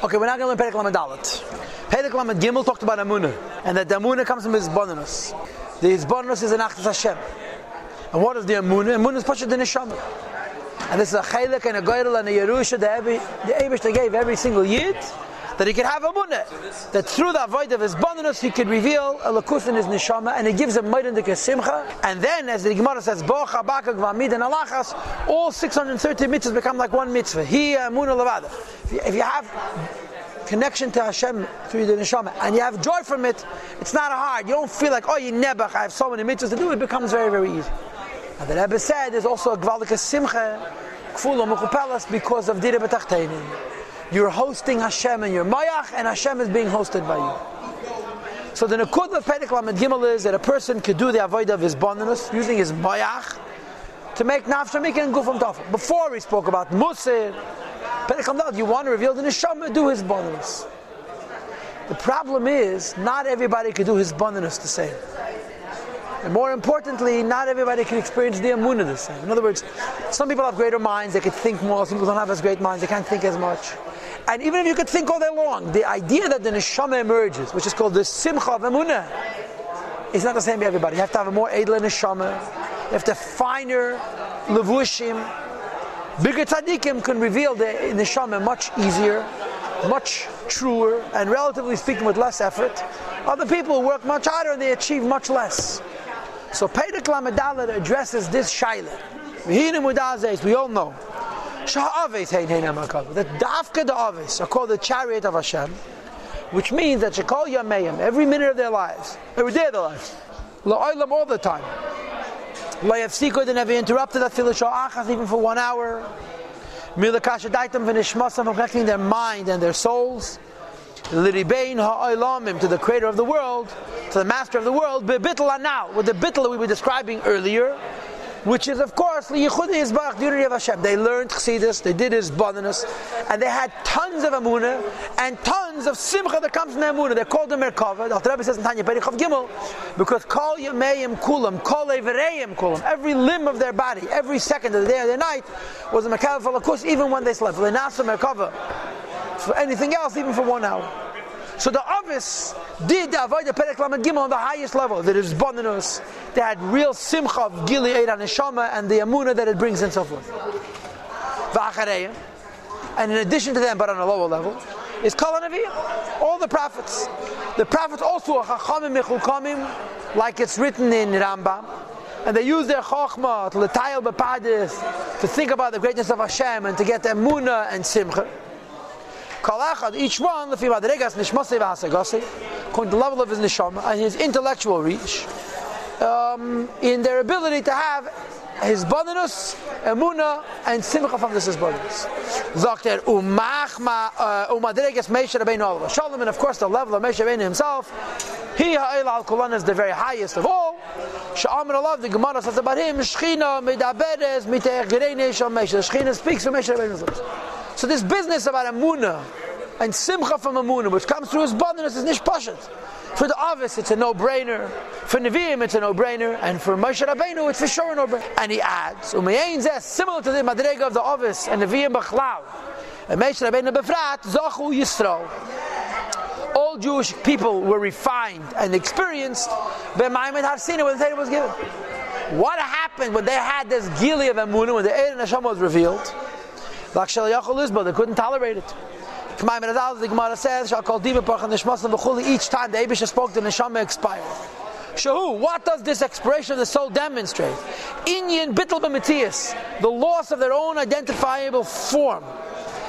Okay, we're not going to learn Perek Lamed Dalet. Perek Lamed Gimel talked about Amunah, and that the Amunah comes from hisbonenus. The hisbonenus is an Achdus Hashem. And what is the Amunah? Amunah is Pashat the Neshama. And this is a Chaylik and a Goyrel and a Yerusha the Abish gave every single Yid, that he could have Amunah. That through the avoid of hisbonenus, he could reveal a Lakus in his Neshama, and it gives him Maidan de Simcha. And then, as the Gemara says, and Alachas, all 630 mitzvahs become like one mitzvah. He, uh, Amunah Levada. If you, have connection to Hashem through the neshama, and you have joy from it, it's not hard. You don't feel like, oh, you never, I have so many mitzvahs to do. It becomes very, very easy. And the Rebbe said there's also a gvalika simcha, kfula mechupelas, because of dire betachteinin. You're hosting Hashem and you're mayach, and Hashem is being hosted by you. So the nekud of Perek Lamed Gimel is that a person could do the avoid of hisbonenus using his mayach to make nafshamik and gufam tafel. Before we spoke about musir, Perek you want to reveal the neshama, do hisbonenus. The problem is, not everybody can do hisbonenus the same. And more importantly, not everybody can experience the Amunah the same. In other words, some people have greater minds, they can think more, some people don't have as great minds, they can't think as much. And even if you could think all day long, the idea that the neshama emerges, which is called the simcha of Amunah, is not the same for everybody. You have to have a more edel neshama, you have to finer levushim, Bigger tzaddikim can reveal the neshama much easier, much truer, and relatively speaking with less effort. Other people work much harder and they achieve much less. So Perek Lamed Dalet addresses this shaila. We all know. That dafka the aves are called the chariot of Hashem, which means that shekol yameim every minute of their lives, every day of their lives, la'olam all the time. Layafsiko, they never interrupted that filisha achas even for one hour. Milakasha daitam v'nishmasam from connecting their mind and their souls. Liribein ha'olamim to the creator of the world, to the master of the world, bebitla now, with the bitla we were describing earlier, which is of course of. They learned chassidus, they did hisbonenus, and they had tons of amunah and tons of simcha that comes from the amunah. They're called the merkava. The Rebbe says in Tanya Perichav Gimel, because kol yameim kulam, kol evereim kulam, every limb of their body, every second of the day or the night was a merkava for lakus, even when they slept. They nasa merkava for anything else, even for one hour. So the Avis did the Avodah Perek Lamed Gimel on the highest level. There is bonus. They had real simcha of Gilead and Neshama and the Amunah that it brings and so forth. And in addition to them, but on a lower level, is Kol all the prophets. The prophets also are Chachamim Mechukamim, like it's written in Rambam. And they use their Chochmah to letayel bepadis, to think about the greatness of Hashem and to get Amunah and Simcha. Kalachad, each one, lefi madregas nishmase v'hasagase, according to the level of his neshama and his intellectual reach, um, in their ability to have hisbonenus, emuna, and simcha from this bonus. Zakter umachma uh, umadregas Moshe Rabbeinu alav shalom, and of course the level of Moshe Rabbeinu himself. He ha'el al kulan is the very highest of all. Sha'amar alav the Gemara says about him shchina medaberes mitech gerei Moshe. The shchina speaks from Moshe Rabbeinu's lips. So this business about Amunah and Simcha from Amunah, which comes through hisbonenus, is Nishpashat. For the Avis, it's a no-brainer. For Nevi'im, it's a no-brainer. And for Moshe Rabbeinu, it's for sure a no-brainer. And he adds, Umayin zeh, similar to the Madrega of the Avis and Nevi'im Bechlau. And Moshe Rabbeinu Befrat, Zachu Yisrael. All Jewish people were refined and experienced B'maimed Harsina when the Torah was given. What happened when they had this Gili of Amunah, when the Eid and Hashem was revealed? They couldn't tolerate it. The Gemara says, each time the Abish spoke, the Neshama expired. Shahu, what does this expiration of the soul demonstrate? Inyan bittel b'metias, the loss of their own identifiable form.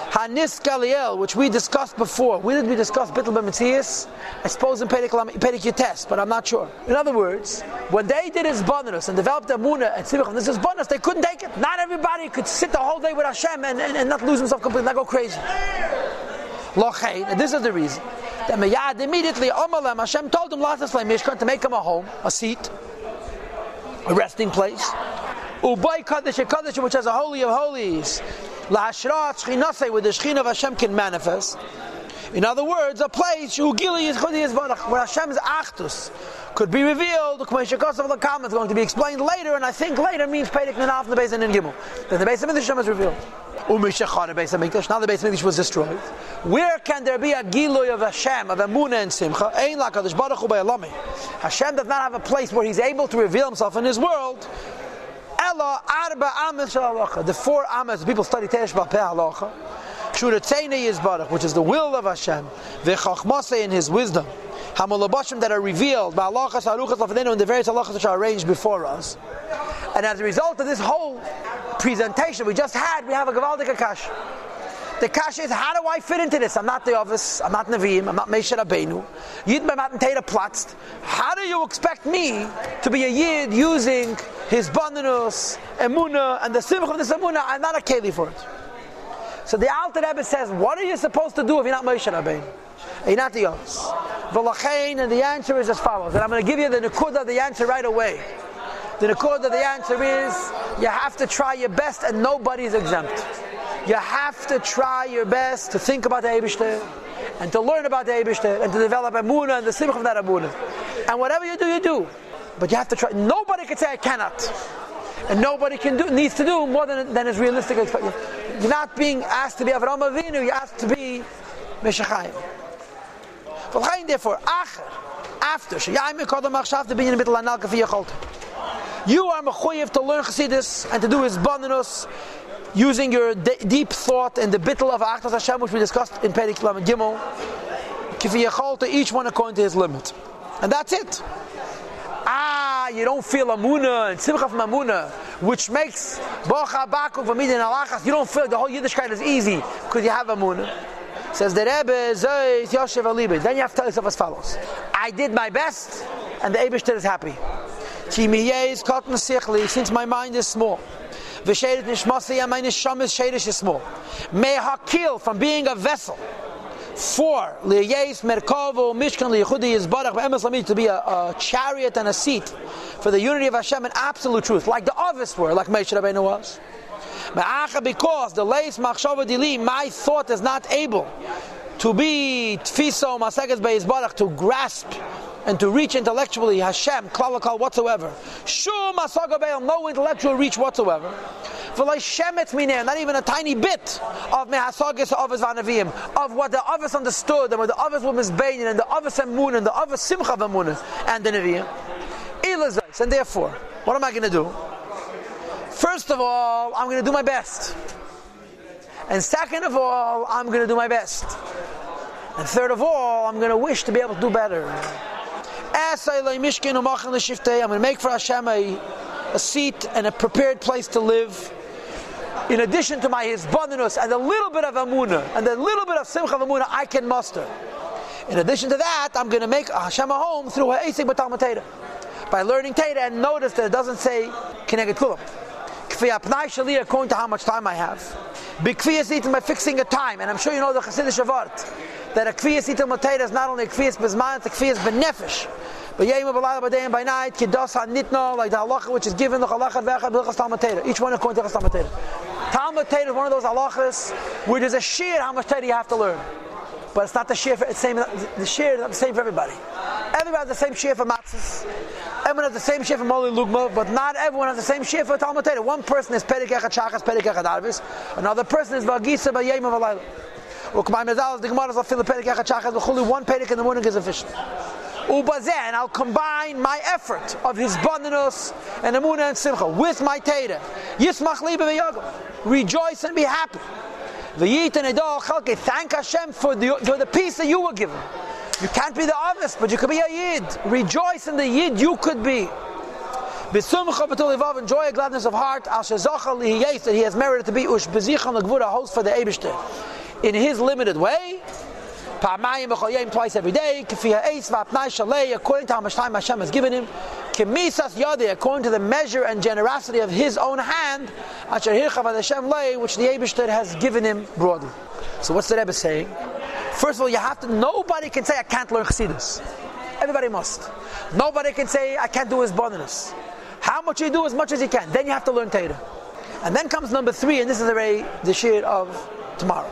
Hanis Galiel, which we discussed before. We did we discuss Bittel B'Metzias? I suppose in Perek test, but I'm not sure. In other words, when they did hisbonenus and developed the Muna and Tzivach, this is bonus, they couldn't take it. Not everybody could sit the whole day with Hashem and, and, and not lose himself completely, not go crazy. Lochein, and this is the reason. That Meyad immediately, Amalem, Hashem told him, Latas Mishkan, to make him a home, a seat, a resting place. Ubay Kaddish, a Kaddish which has a holy of holies. Lahashrat Shchinase, where the Shechin of Hashem can manifest. In other words, a place where Hashem's Achdus could be revealed. The comment is going to be explained later, and I think later means Pedig Nanaf the Beis and Gimel. Then the Beis of Hashem is revealed. Now the Beis Hamikdash was destroyed. Where can there be a Giloy of Hashem, of Emunah and Simcha? Hashem does not have a place where He's able to reveal Himself in His world. Arba Ames The four Ames, people study Teresh Bapeh Halacha. Shuratzene is Baruch, which is the will of Hashem. V'chachmase in His wisdom. Hamalabashim that are revealed, Ba'alachas Aruchas Lafadenu, and the various halachas which are arranged before us. And as a result of this whole presentation we just had, we have a Gavaldik Akash. The kash is, how do I fit into this? I'm not the office, I'm not Nevi'im, I'm not Moshe Rabbeinu. Yid Matan Teda Platzt. How do you expect me to be a Yid using hisbonenus, Emuna, and the simcha of this Emuna? I'm not a Keli for it. So the Alter Rebbe says, what are you supposed to do if you're not Moshe Rabbeinu? You're not the others. V'lachein, and the answer is as follows. And I'm going to give you the Nakuda the answer right away. The Nakuda the answer is, you have to try your best and nobody's exempt. You have to try your best to think about the Eibishter and to learn about the Eibishter and to develop a Amunah and the simcha of that Amunah. And whatever you do, you do. But you have to try. Nobody can say I cannot. And nobody can do needs to do more than, than is realistic. You're not being asked to be Avraham Avinu, you're asked to be Meshachayim. Therefore, acher, after, sheyayim kodam achshav to be in the middle You are mechoyev to learn Chassidus and to do hisbonenus using your deep thought and the bittel of Achdus Hashem, which we discussed in Perik Lam Gimel, kifiyachol to each one according to his limit. And that's it. Ah, you don't feel Amuna and Simcha from Amuna, which makes Bocha Bakuk from Midin Alachas, you don't feel the whole Yiddishkeit is easy because you have Amuna. Says the Rebbe, Zois Yoshev Alibe. Then you have to tell yourself as follows I did my best, and the Abishter is happy. Since my mind is small. V'sheidet nishmasi and my nisham is sheidish is. May hakil from being a vessel. For liyayis merkavo mishkan liyachudi is barach be'emes lamid to be a, a, chariot and a seat for the unity of Hashem in absolute truth, like the others were, like Moshe Rabbeinu was. Because the leis machshava dili, my thought is not able to be tfiso maseges be'izbarach to grasp and to reach intellectually Hashem, klalakal whatsoever. Shum asagabeil, no intellectual reach whatsoever. Not even a tiny bit of mehasagis avos vanavim, of what the avos understood, and what the avos were misbeinin, and the avos emun, and the avos simcha emun, and the neviim. And therefore, what am I going to do? First of all, I'm going to do my best. And second of all, I'm going to do my best. And third of all, I'm going to wish to be able to do better. I'm going to make for Hashem a, a seat and a prepared place to live. In addition to my hisbonenus and a little bit of amuna and a little bit of simcha of amuna, I can muster. In addition to that, I'm going to make Hashem a home through ha'esik b'talmud Teda. By learning Teda and notice that it doesn't say kineged kulam. Kfi according to how much time I have. Bikfiyas eaten by fixing a time, and I'm sure you know the Chassidish Avart that a kfiyas itam is not only a kfiyas bezman, it's a kfiyas benefesh. But yayim b'layla by day and by night, kidos nitno like the halacha which is given the halacha v'echad b'chas talmud Each one according to Talmud. Talmud is one of those halachas where there's a sheer how much Teda you have to learn. But it's not the sheer, it's same, the sheer is not the same for everybody. Everybody has the same sheer for matzahs. Everyone has the same sheer for moli lugma, but not everyone has the same sheer for Talmud One person is perik echad shachas, perik echad arvis. Another person is v'agisa b'yayim b'layla. One pedic in the morning is efficient. and I'll combine my effort of hisbonenus and Amunah and Simcha with my Teda. Yismach libe Rejoice and be happy. Thank Hashem for the, for the peace that you were given. You can't be the others, but you could be a Yid. Rejoice in the Yid you could be. Enjoy a gladness of heart. That he has merited to be ush bezichan legvura host for the Eibishter in his limited way. Twice every day, according to how much time Hashem has given him, according to the measure and generosity of his own hand, which the Abishter has given him broadly. So what's the Rebbe saying? First of all, you have to, nobody can say, I can't learn Chassidus. Everybody must. Nobody can say, I can't do hisbonenus. How much you do, as much as you can. Then you have to learn Torah. And then comes number three, and this is the, the shir of tomorrow.